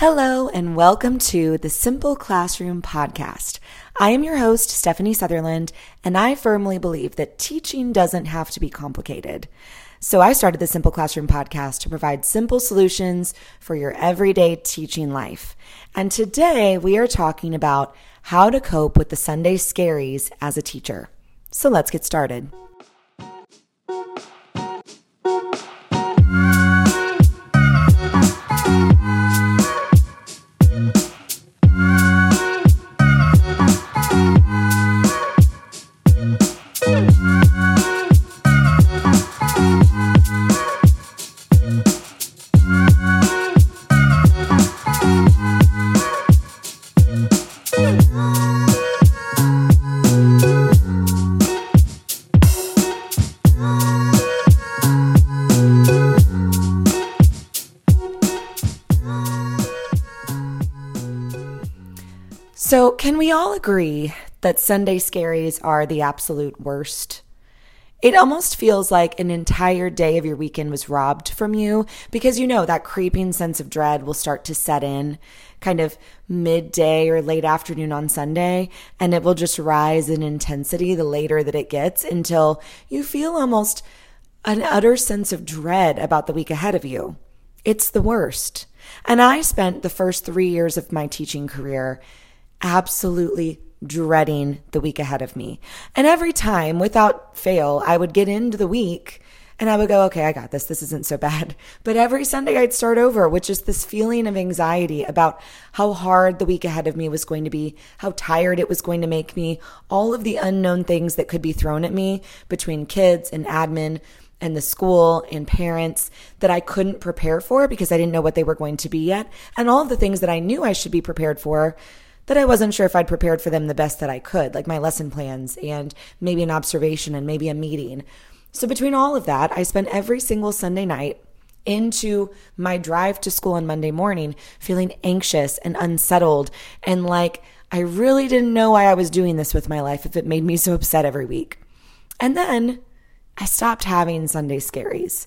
Hello, and welcome to the Simple Classroom Podcast. I am your host, Stephanie Sutherland, and I firmly believe that teaching doesn't have to be complicated. So I started the Simple Classroom Podcast to provide simple solutions for your everyday teaching life. And today we are talking about how to cope with the Sunday scaries as a teacher. So let's get started. Can we all agree that Sunday scaries are the absolute worst? It almost feels like an entire day of your weekend was robbed from you because you know that creeping sense of dread will start to set in kind of midday or late afternoon on Sunday, and it will just rise in intensity the later that it gets until you feel almost an utter sense of dread about the week ahead of you. It's the worst. And I spent the first three years of my teaching career absolutely dreading the week ahead of me. And every time, without fail, I would get into the week and I would go, okay, I got this. This isn't so bad. But every Sunday I'd start over with just this feeling of anxiety about how hard the week ahead of me was going to be, how tired it was going to make me, all of the unknown things that could be thrown at me between kids and admin and the school and parents that I couldn't prepare for because I didn't know what they were going to be yet. And all of the things that I knew I should be prepared for that I wasn't sure if I'd prepared for them the best that I could, like my lesson plans and maybe an observation and maybe a meeting. So, between all of that, I spent every single Sunday night into my drive to school on Monday morning feeling anxious and unsettled and like I really didn't know why I was doing this with my life if it made me so upset every week. And then I stopped having Sunday scaries.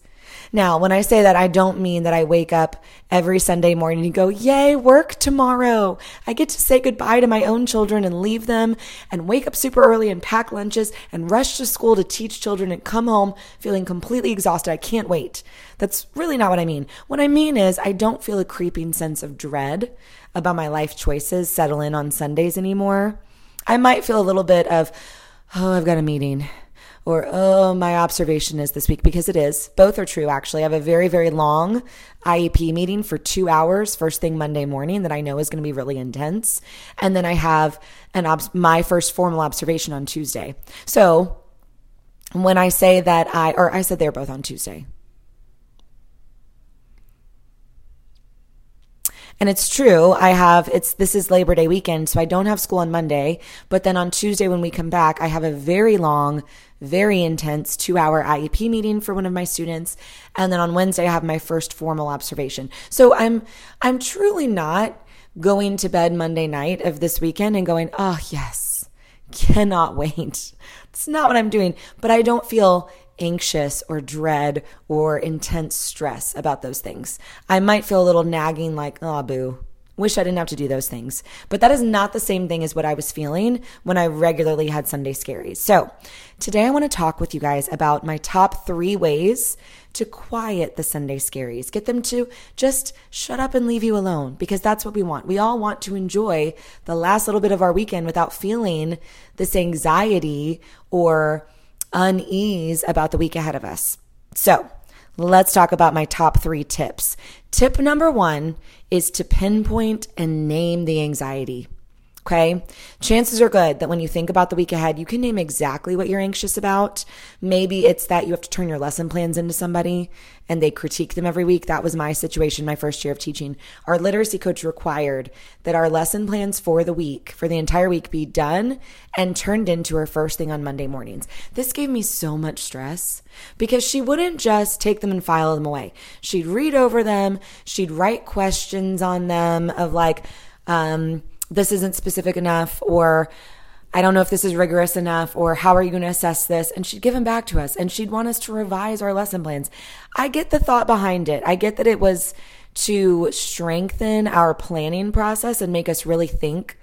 Now, when I say that, I don't mean that I wake up every Sunday morning and go, Yay, work tomorrow. I get to say goodbye to my own children and leave them and wake up super early and pack lunches and rush to school to teach children and come home feeling completely exhausted. I can't wait. That's really not what I mean. What I mean is, I don't feel a creeping sense of dread about my life choices settle in on Sundays anymore. I might feel a little bit of, oh, I've got a meeting or oh my observation is this week because it is both are true actually i have a very very long iep meeting for two hours first thing monday morning that i know is going to be really intense and then i have an obs- my first formal observation on tuesday so when i say that i or i said they're both on tuesday And it's true. I have, it's, this is Labor Day weekend, so I don't have school on Monday. But then on Tuesday, when we come back, I have a very long, very intense two hour IEP meeting for one of my students. And then on Wednesday, I have my first formal observation. So I'm, I'm truly not going to bed Monday night of this weekend and going, oh, yes, cannot wait. It's not what I'm doing, but I don't feel anxious or dread or intense stress about those things. I might feel a little nagging, like, oh, boo. Wish I didn't have to do those things. But that is not the same thing as what I was feeling when I regularly had Sunday scaries. So today I want to talk with you guys about my top three ways to quiet the Sunday scaries. Get them to just shut up and leave you alone because that's what we want. We all want to enjoy the last little bit of our weekend without feeling this anxiety or unease about the week ahead of us. So, let's talk about my top three tips. Tip number one is to pinpoint and name the anxiety. Okay. Chances are good that when you think about the week ahead, you can name exactly what you're anxious about. Maybe it's that you have to turn your lesson plans into somebody and they critique them every week. That was my situation my first year of teaching. Our literacy coach required that our lesson plans for the week, for the entire week, be done and turned into her first thing on Monday mornings. This gave me so much stress because she wouldn't just take them and file them away. She'd read over them, she'd write questions on them of like, um, this isn't specific enough or I don't know if this is rigorous enough or how are you going to assess this? And she'd give them back to us and she'd want us to revise our lesson plans. I get the thought behind it. I get that it was to strengthen our planning process and make us really think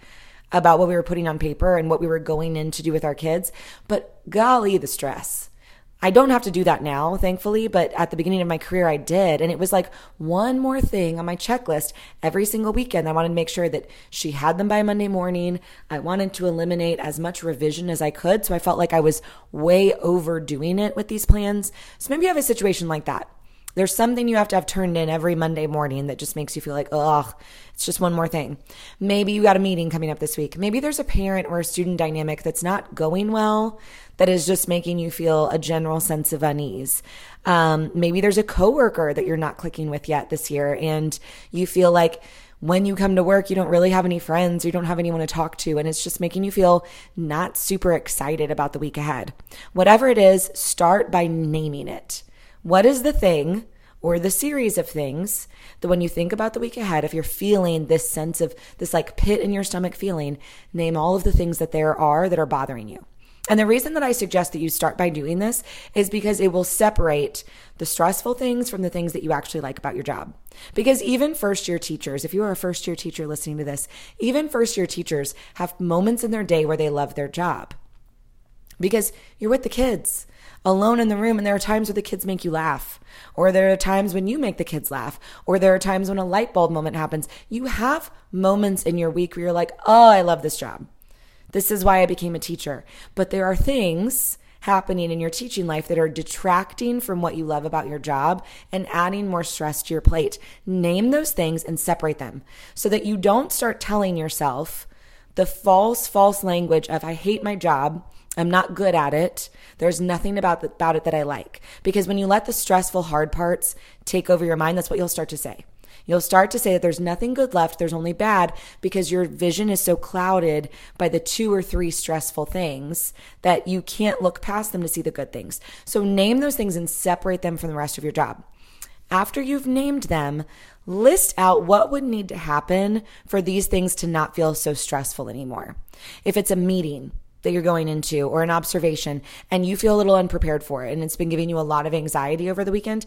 about what we were putting on paper and what we were going in to do with our kids. But golly, the stress. I don't have to do that now, thankfully, but at the beginning of my career, I did. And it was like one more thing on my checklist every single weekend. I wanted to make sure that she had them by Monday morning. I wanted to eliminate as much revision as I could. So I felt like I was way overdoing it with these plans. So maybe you have a situation like that. There's something you have to have turned in every Monday morning that just makes you feel like, ugh, it's just one more thing. Maybe you got a meeting coming up this week. Maybe there's a parent or a student dynamic that's not going well that is just making you feel a general sense of unease. Um, maybe there's a coworker that you're not clicking with yet this year and you feel like when you come to work, you don't really have any friends, you don't have anyone to talk to, and it's just making you feel not super excited about the week ahead. Whatever it is, start by naming it. What is the thing or the series of things that when you think about the week ahead, if you're feeling this sense of this like pit in your stomach feeling, name all of the things that there are that are bothering you. And the reason that I suggest that you start by doing this is because it will separate the stressful things from the things that you actually like about your job. Because even first year teachers, if you are a first year teacher listening to this, even first year teachers have moments in their day where they love their job. Because you're with the kids alone in the room and there are times where the kids make you laugh or there are times when you make the kids laugh or there are times when a light bulb moment happens. You have moments in your week where you're like oh i love this job. This is why i became a teacher. But there are things happening in your teaching life that are detracting from what you love about your job and adding more stress to your plate. Name those things and separate them so that you don't start telling yourself the false, false language of, I hate my job. I'm not good at it. There's nothing about, the, about it that I like. Because when you let the stressful, hard parts take over your mind, that's what you'll start to say. You'll start to say that there's nothing good left, there's only bad, because your vision is so clouded by the two or three stressful things that you can't look past them to see the good things. So name those things and separate them from the rest of your job. After you've named them, list out what would need to happen for these things to not feel so stressful anymore. If it's a meeting, that you're going into or an observation and you feel a little unprepared for it and it's been giving you a lot of anxiety over the weekend,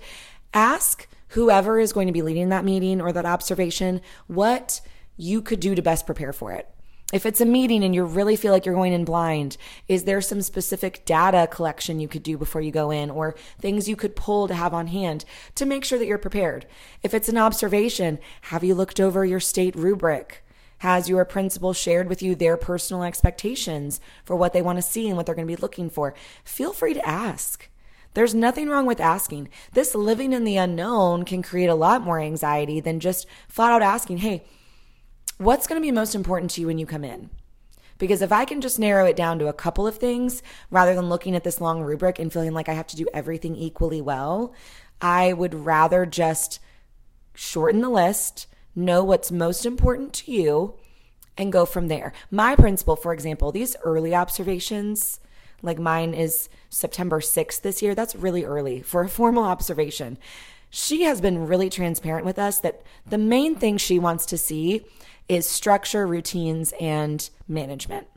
ask whoever is going to be leading that meeting or that observation what you could do to best prepare for it. If it's a meeting and you really feel like you're going in blind, is there some specific data collection you could do before you go in or things you could pull to have on hand to make sure that you're prepared? If it's an observation, have you looked over your state rubric? Has your principal shared with you their personal expectations for what they want to see and what they're going to be looking for? Feel free to ask. There's nothing wrong with asking. This living in the unknown can create a lot more anxiety than just flat out asking, hey, what's going to be most important to you when you come in? Because if I can just narrow it down to a couple of things rather than looking at this long rubric and feeling like I have to do everything equally well, I would rather just shorten the list know what's most important to you, and go from there. My principal, for example, these early observations, like mine is September 6th this year, that's really early for a formal observation. She has been really transparent with us that the main thing she wants to see is structure, routines, and management.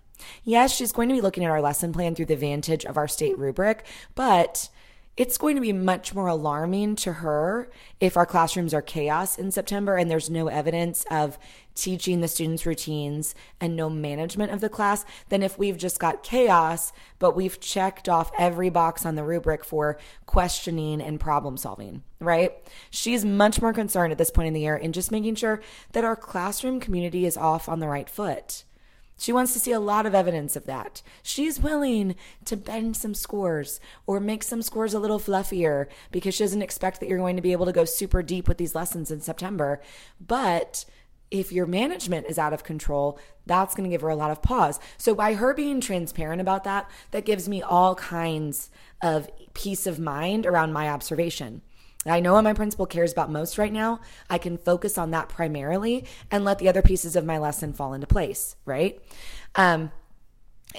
Yes, she's going to be looking at our lesson plan through the vantage of our state rubric, but it's going to be much more alarming to her if our classrooms are chaos in September and there's no evidence of teaching the students routines and no management of the class than if we've just got chaos, but we've checked off every box on the rubric for questioning and problem solving, right? She's much more concerned at this point in the year in just making sure that our classroom community is off on the right foot. She wants to see a lot of evidence of that. She's willing to bend some scores or make some scores a little fluffier because she doesn't expect that you're going to be able to go super deep with these lessons in September. But if your management is out of control, that's going to give her a lot of pause. So by her being transparent about that, that gives me all kinds of peace of mind around my observation. I know what my principal cares about most right now. I can focus on that primarily and let the other pieces of my lesson fall into place, right? Um,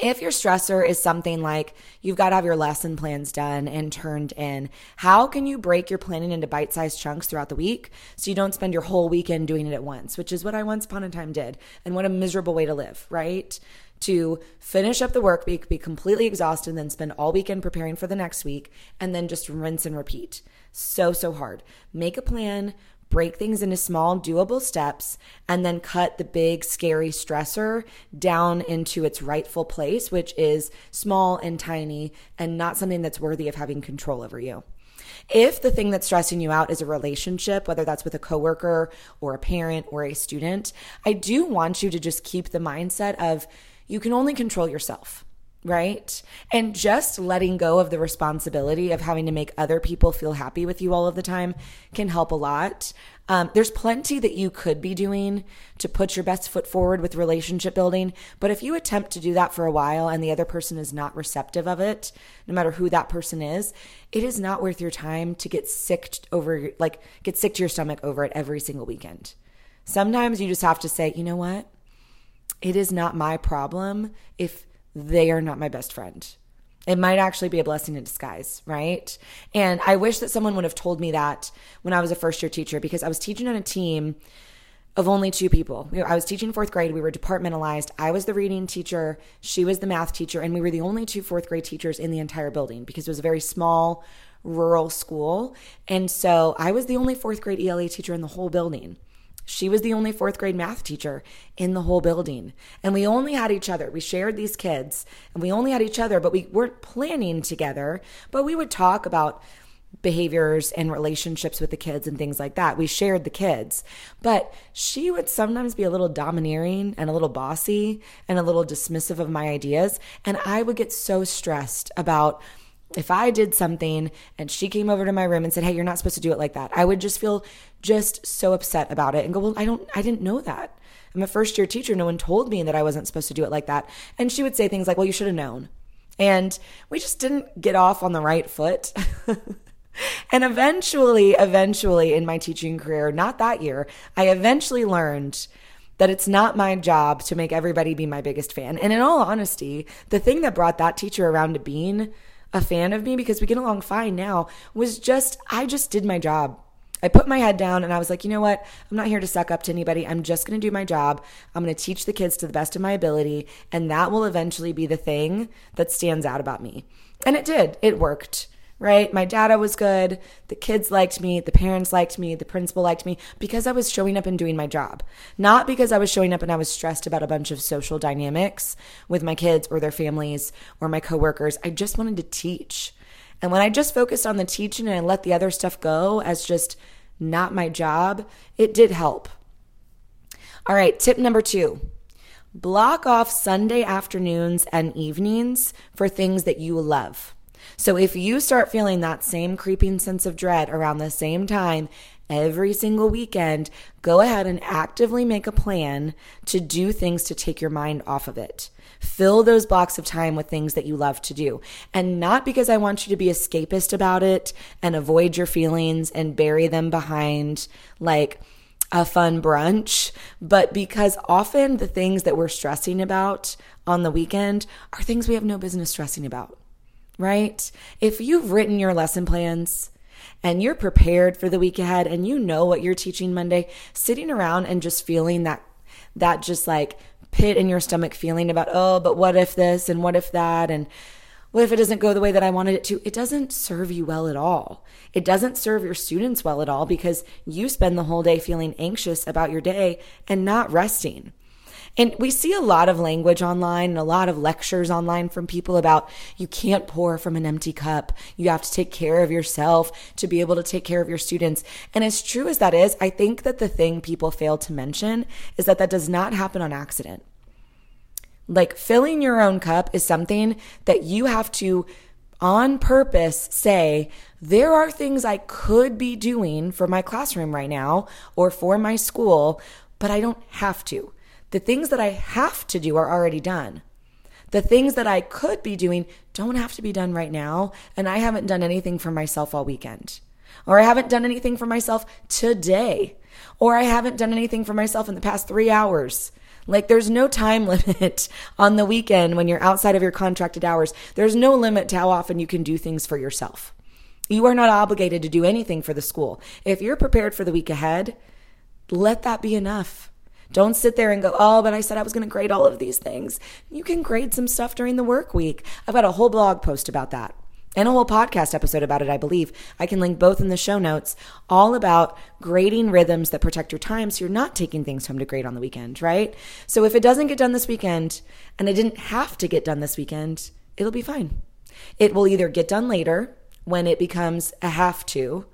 if your stressor is something like you've got to have your lesson plans done and turned in, how can you break your planning into bite sized chunks throughout the week so you don't spend your whole weekend doing it at once, which is what I once upon a time did. And what a miserable way to live, right? To finish up the work week, be completely exhausted, and then spend all weekend preparing for the next week, and then just rinse and repeat. So, so hard. Make a plan, break things into small, doable steps, and then cut the big, scary stressor down into its rightful place, which is small and tiny and not something that's worthy of having control over you. If the thing that's stressing you out is a relationship, whether that's with a coworker or a parent or a student, I do want you to just keep the mindset of you can only control yourself right? And just letting go of the responsibility of having to make other people feel happy with you all of the time can help a lot. Um, there's plenty that you could be doing to put your best foot forward with relationship building. But if you attempt to do that for a while and the other person is not receptive of it, no matter who that person is, it is not worth your time to get sick over, like, get sick to your stomach over it every single weekend. Sometimes you just have to say, you know what? It is not my problem if they are not my best friend. It might actually be a blessing in disguise, right? And I wish that someone would have told me that when I was a first year teacher because I was teaching on a team of only two people. I was teaching fourth grade. We were departmentalized. I was the reading teacher. She was the math teacher. And we were the only two fourth grade teachers in the entire building because it was a very small rural school. And so I was the only fourth grade ELA teacher in the whole building. She was the only fourth grade math teacher in the whole building. And we only had each other. We shared these kids and we only had each other, but we weren't planning together. But we would talk about behaviors and relationships with the kids and things like that. We shared the kids. But she would sometimes be a little domineering and a little bossy and a little dismissive of my ideas. And I would get so stressed about if I did something and she came over to my room and said, Hey, you're not supposed to do it like that, I would just feel just so upset about it and go, Well, I don't, I didn't know that. I'm a first year teacher. No one told me that I wasn't supposed to do it like that. And she would say things like, Well, you should have known. And we just didn't get off on the right foot. and eventually, eventually in my teaching career, not that year, I eventually learned that it's not my job to make everybody be my biggest fan. And in all honesty, the thing that brought that teacher around to being a fan of me because we get along fine now was just, I just did my job. I put my head down and I was like, you know what? I'm not here to suck up to anybody. I'm just going to do my job. I'm going to teach the kids to the best of my ability. And that will eventually be the thing that stands out about me. And it did. It worked right? My data was good. The kids liked me. The parents liked me. The principal liked me because I was showing up and doing my job. Not because I was showing up and I was stressed about a bunch of social dynamics with my kids or their families or my coworkers. I just wanted to teach. And when I just focused on the teaching and I let the other stuff go as just not my job, it did help. All right, tip number two block off Sunday afternoons and evenings for things that you love. So if you start feeling that same creeping sense of dread around the same time every single weekend, go ahead and actively make a plan to do things to take your mind off of it. Fill those blocks of time with things that you love to do. And not because I want you to be escapist about it and avoid your feelings and bury them behind like a fun brunch, but because often the things that we're stressing about on the weekend are things we have no business stressing about right? If you've written your lesson plans and you're prepared for the week ahead and you know what you're teaching Monday, sitting around and just feeling that that just like pit in your stomach feeling about, oh, but what if this and what if that and what if it doesn't go the way that I wanted it to? It doesn't serve you well at all. It doesn't serve your students well at all because you spend the whole day feeling anxious about your day and not resting. And we see a lot of language online and a lot of lectures online from people about you can't pour from an empty cup. You have to take care of yourself to be able to take care of your students. And as true as that is, I think that the thing people fail to mention is that that does not happen on accident. Like filling your own cup is something that you have to on purpose say, there are things I could be doing for my classroom right now or for my school, but I don't have to. The things that I have to do are already done. The things that I could be doing don't have to be done right now. And I haven't done anything for myself all weekend. Or I haven't done anything for myself today. Or I haven't done anything for myself in the past three hours. Like there's no time limit on the weekend when you're outside of your contracted hours. There's no limit to how often you can do things for yourself. You are not obligated to do anything for the school. If you're prepared for the week ahead, let that be enough. Don't sit there and go, oh, but I said I was going to grade all of these things. You can grade some stuff during the work week. I've got a whole blog post about that. and a whole podcast episode about it, I believe. I can link both in the show notes, all about grading rhythms that protect your time so you're not taking things home to grade on the weekend, right? So if it doesn't get done this weekend and it didn't have to get done this weekend, it'll be fine. It will either get done later when it becomes a have to,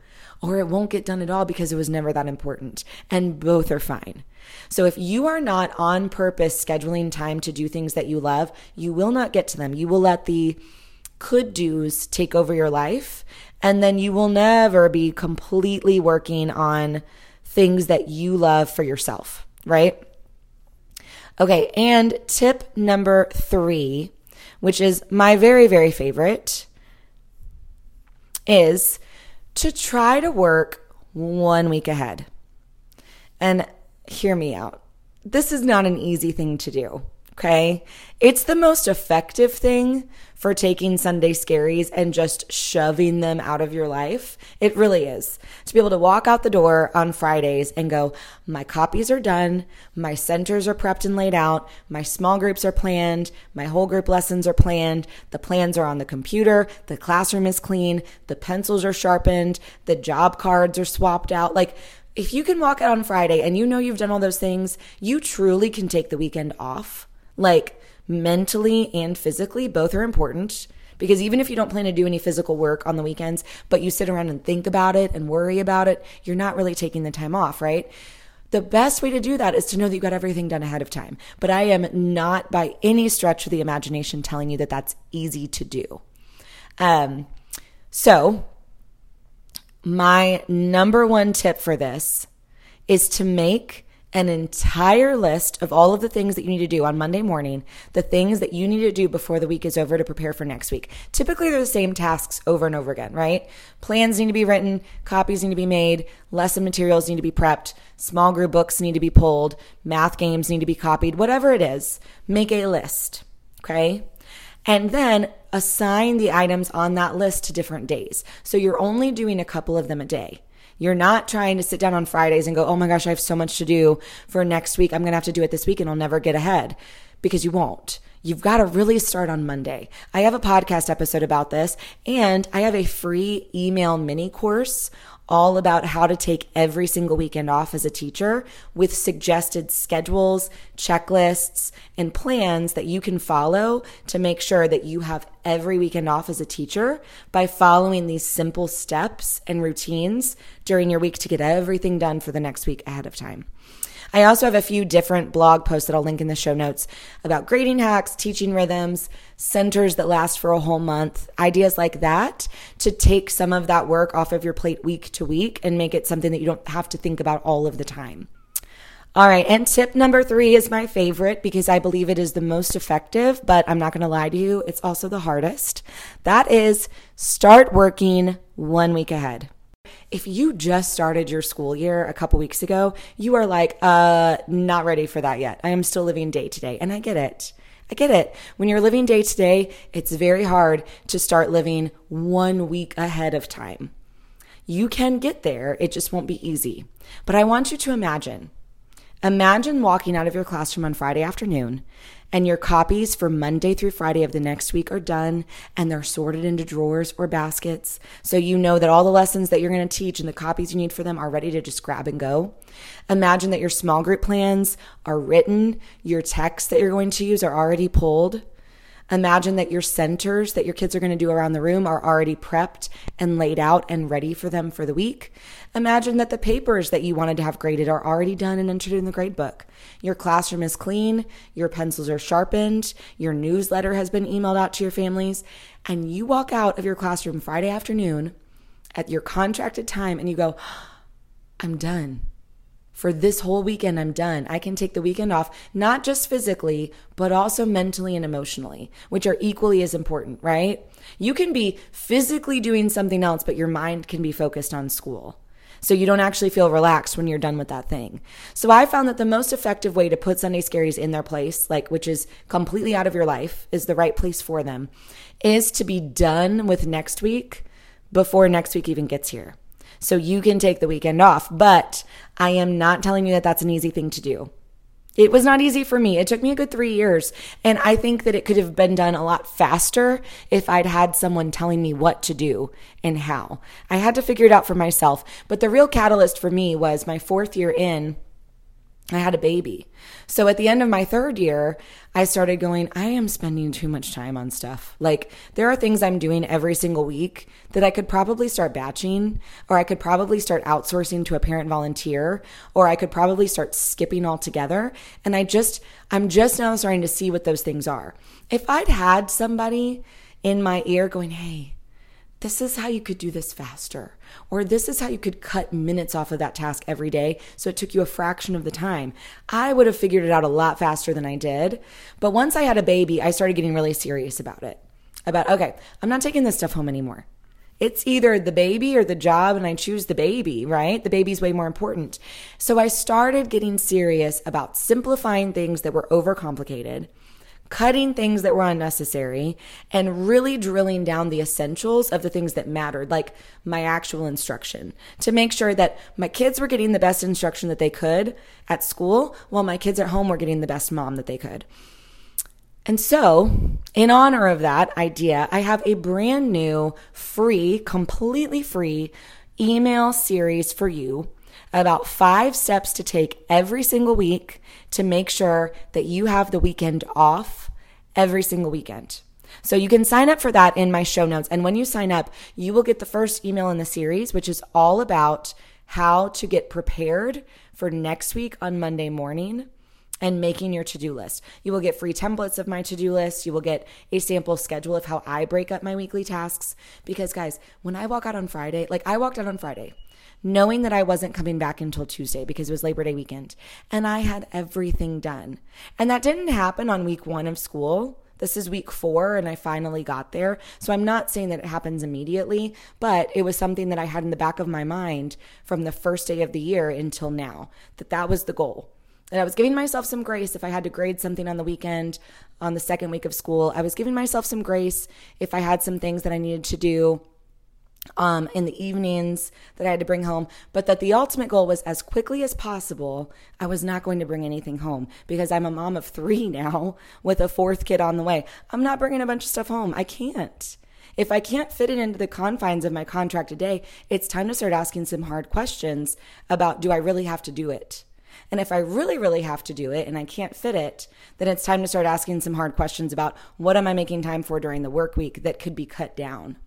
or it won't get done at all because it was never that important. And both are fine. So if you are not on purpose scheduling time to do things that you love, you will not get to them. You will let the could do's take over your life. And then you will never be completely working on things that you love for yourself, right? Okay. And tip number three, which is my very, very favorite, is to try to work one week ahead. And hear me out. This is not an easy thing to do. Okay. It's the most effective thing for taking Sunday scaries and just shoving them out of your life. It really is. To be able to walk out the door on Fridays and go, my copies are done. My centers are prepped and laid out. My small groups are planned. My whole group lessons are planned. The plans are on the computer. The classroom is clean. The pencils are sharpened. The job cards are swapped out. Like, if you can walk out on Friday and you know you've done all those things, you truly can take the weekend off. Like mentally and physically, both are important. Because even if you don't plan to do any physical work on the weekends, but you sit around and think about it and worry about it, you're not really taking the time off, right? The best way to do that is to know that you got everything done ahead of time. But I am not by any stretch of the imagination telling you that that's easy to do. Um, so my number one tip for this is to make an entire list of all of the things that you need to do on Monday morning, the things that you need to do before the week is over to prepare for next week. Typically, they're the same tasks over and over again, right? Plans need to be written, copies need to be made, lesson materials need to be prepped, small group books need to be pulled, math games need to be copied, whatever it is, make a list, okay? And then assign the items on that list to different days. So you're only doing a couple of them a day. You're not trying to sit down on Fridays and go, oh my gosh, I have so much to do for next week. I'm going to have to do it this week and I'll never get ahead because you won't. You've got to really start on Monday. I have a podcast episode about this and I have a free email mini course all about how to take every single weekend off as a teacher with suggested schedules, checklists, and plans that you can follow to make sure that you have every weekend off as a teacher by following these simple steps and routines during your week to get everything done for the next week ahead of time. I also have a few different blog posts that I'll link in the show notes about grading hacks, teaching rhythms, centers that last for a whole month, ideas like that to take some of that work off of your plate week to week and make it something that you don't have to think about all of the time. All right. And tip number three is my favorite because I believe it is the most effective, but I'm not going to lie to you. It's also the hardest. That is start working one week ahead if you just started your school year a couple weeks ago, you are like, uh, not ready for that yet. I am still living day to day. And I get it. I get it. When you're living day to day, it's very hard to start living one week ahead of time. You can get there. It just won't be easy. But I want you to imagine, imagine walking out of your classroom on Friday afternoon and your copies for Monday through Friday of the next week are done and they're sorted into drawers or baskets. So you know that all the lessons that you're going to teach and the copies you need for them are ready to just grab and go. Imagine that your small group plans are written, your texts that you're going to use are already pulled. Imagine that your centers that your kids are going to do around the room are already prepped and laid out and ready for them for the week. Imagine that the papers that you wanted to have graded are already done and entered in the grade book. Your classroom is clean, your pencils are sharpened, your newsletter has been emailed out to your families, and you walk out of your classroom Friday afternoon at your contracted time and you go, I'm done for this whole weekend, I'm done. I can take the weekend off, not just physically, but also mentally and emotionally, which are equally as important, right? You can be physically doing something else, but your mind can be focused on school. So you don't actually feel relaxed when you're done with that thing. So I found that the most effective way to put Sunday Scaries in their place, like which is completely out of your life, is the right place for them, is to be done with next week before next week even gets here so you can take the weekend off. But I am not telling you that that's an easy thing to do. It was not easy for me. It took me a good three years. And I think that it could have been done a lot faster if I'd had someone telling me what to do and how. I had to figure it out for myself. But the real catalyst for me was my fourth year in I had a baby. So at the end of my third year, I started going, I am spending too much time on stuff. Like, there are things I'm doing every single week that I could probably start batching, or I could probably start outsourcing to a parent volunteer, or I could probably start skipping altogether. And I just, I'm just now starting to see what those things are. If I'd had somebody in my ear going, Hey, this is how you could do this faster. Or this is how you could cut minutes off of that task every day so it took you a fraction of the time. I would have figured it out a lot faster than I did. But once I had a baby, I started getting really serious about it. About, okay, I'm not taking this stuff home anymore. It's either the baby or the job, and I choose the baby, right? The baby's way more important. So I started getting serious about simplifying things that were overcomplicated cutting things that were unnecessary and really drilling down the essentials of the things that mattered, like my actual instruction, to make sure that my kids were getting the best instruction that they could at school while my kids at home were getting the best mom that they could. And so, in honor of that idea, I have a brand new, free, completely free email series for you about five steps to take every single week to make sure that you have the weekend off every single weekend. So you can sign up for that in my show notes. And when you sign up, you will get the first email in the series, which is all about how to get prepared for next week on Monday morning and making your to do list. You will get free templates of my to do list. You will get a sample schedule of how I break up my weekly tasks. Because, guys, when I walk out on Friday, like I walked out on Friday, knowing that I wasn't coming back until Tuesday because it was Labor Day weekend. And I had everything done. And that didn't happen on week one of school. This is week four, and I finally got there. So I'm not saying that it happens immediately, but it was something that I had in the back of my mind from the first day of the year until now that that was the goal. And I was giving myself some grace if I had to grade something on the weekend on the second week of school. I was giving myself some grace if I had some things that I needed to do um, in the evenings that I had to bring home, but that the ultimate goal was as quickly as possible, I was not going to bring anything home because I'm a mom of three now with a fourth kid on the way. I'm not bringing a bunch of stuff home. I can't. If I can't fit it into the confines of my contract today, it's time to start asking some hard questions about do I really have to do it? And if I really, really have to do it and I can't fit it, then it's time to start asking some hard questions about what am I making time for during the work week that could be cut down.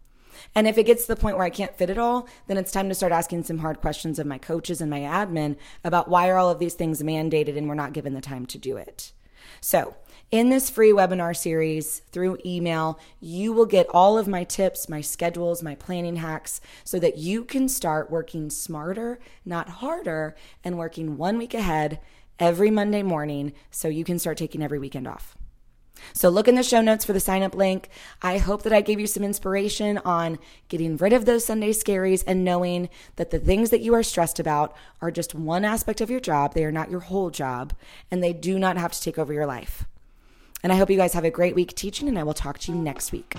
And if it gets to the point where I can't fit it all, then it's time to start asking some hard questions of my coaches and my admin about why are all of these things mandated and we're not given the time to do it. So, in this free webinar series through email, you will get all of my tips, my schedules, my planning hacks so that you can start working smarter, not harder, and working one week ahead every Monday morning so you can start taking every weekend off. So look in the show notes for the sign up link. I hope that I gave you some inspiration on getting rid of those Sunday scaries and knowing that the things that you are stressed about are just one aspect of your job. They are not your whole job and they do not have to take over your life. And I hope you guys have a great week teaching and I will talk to you next week.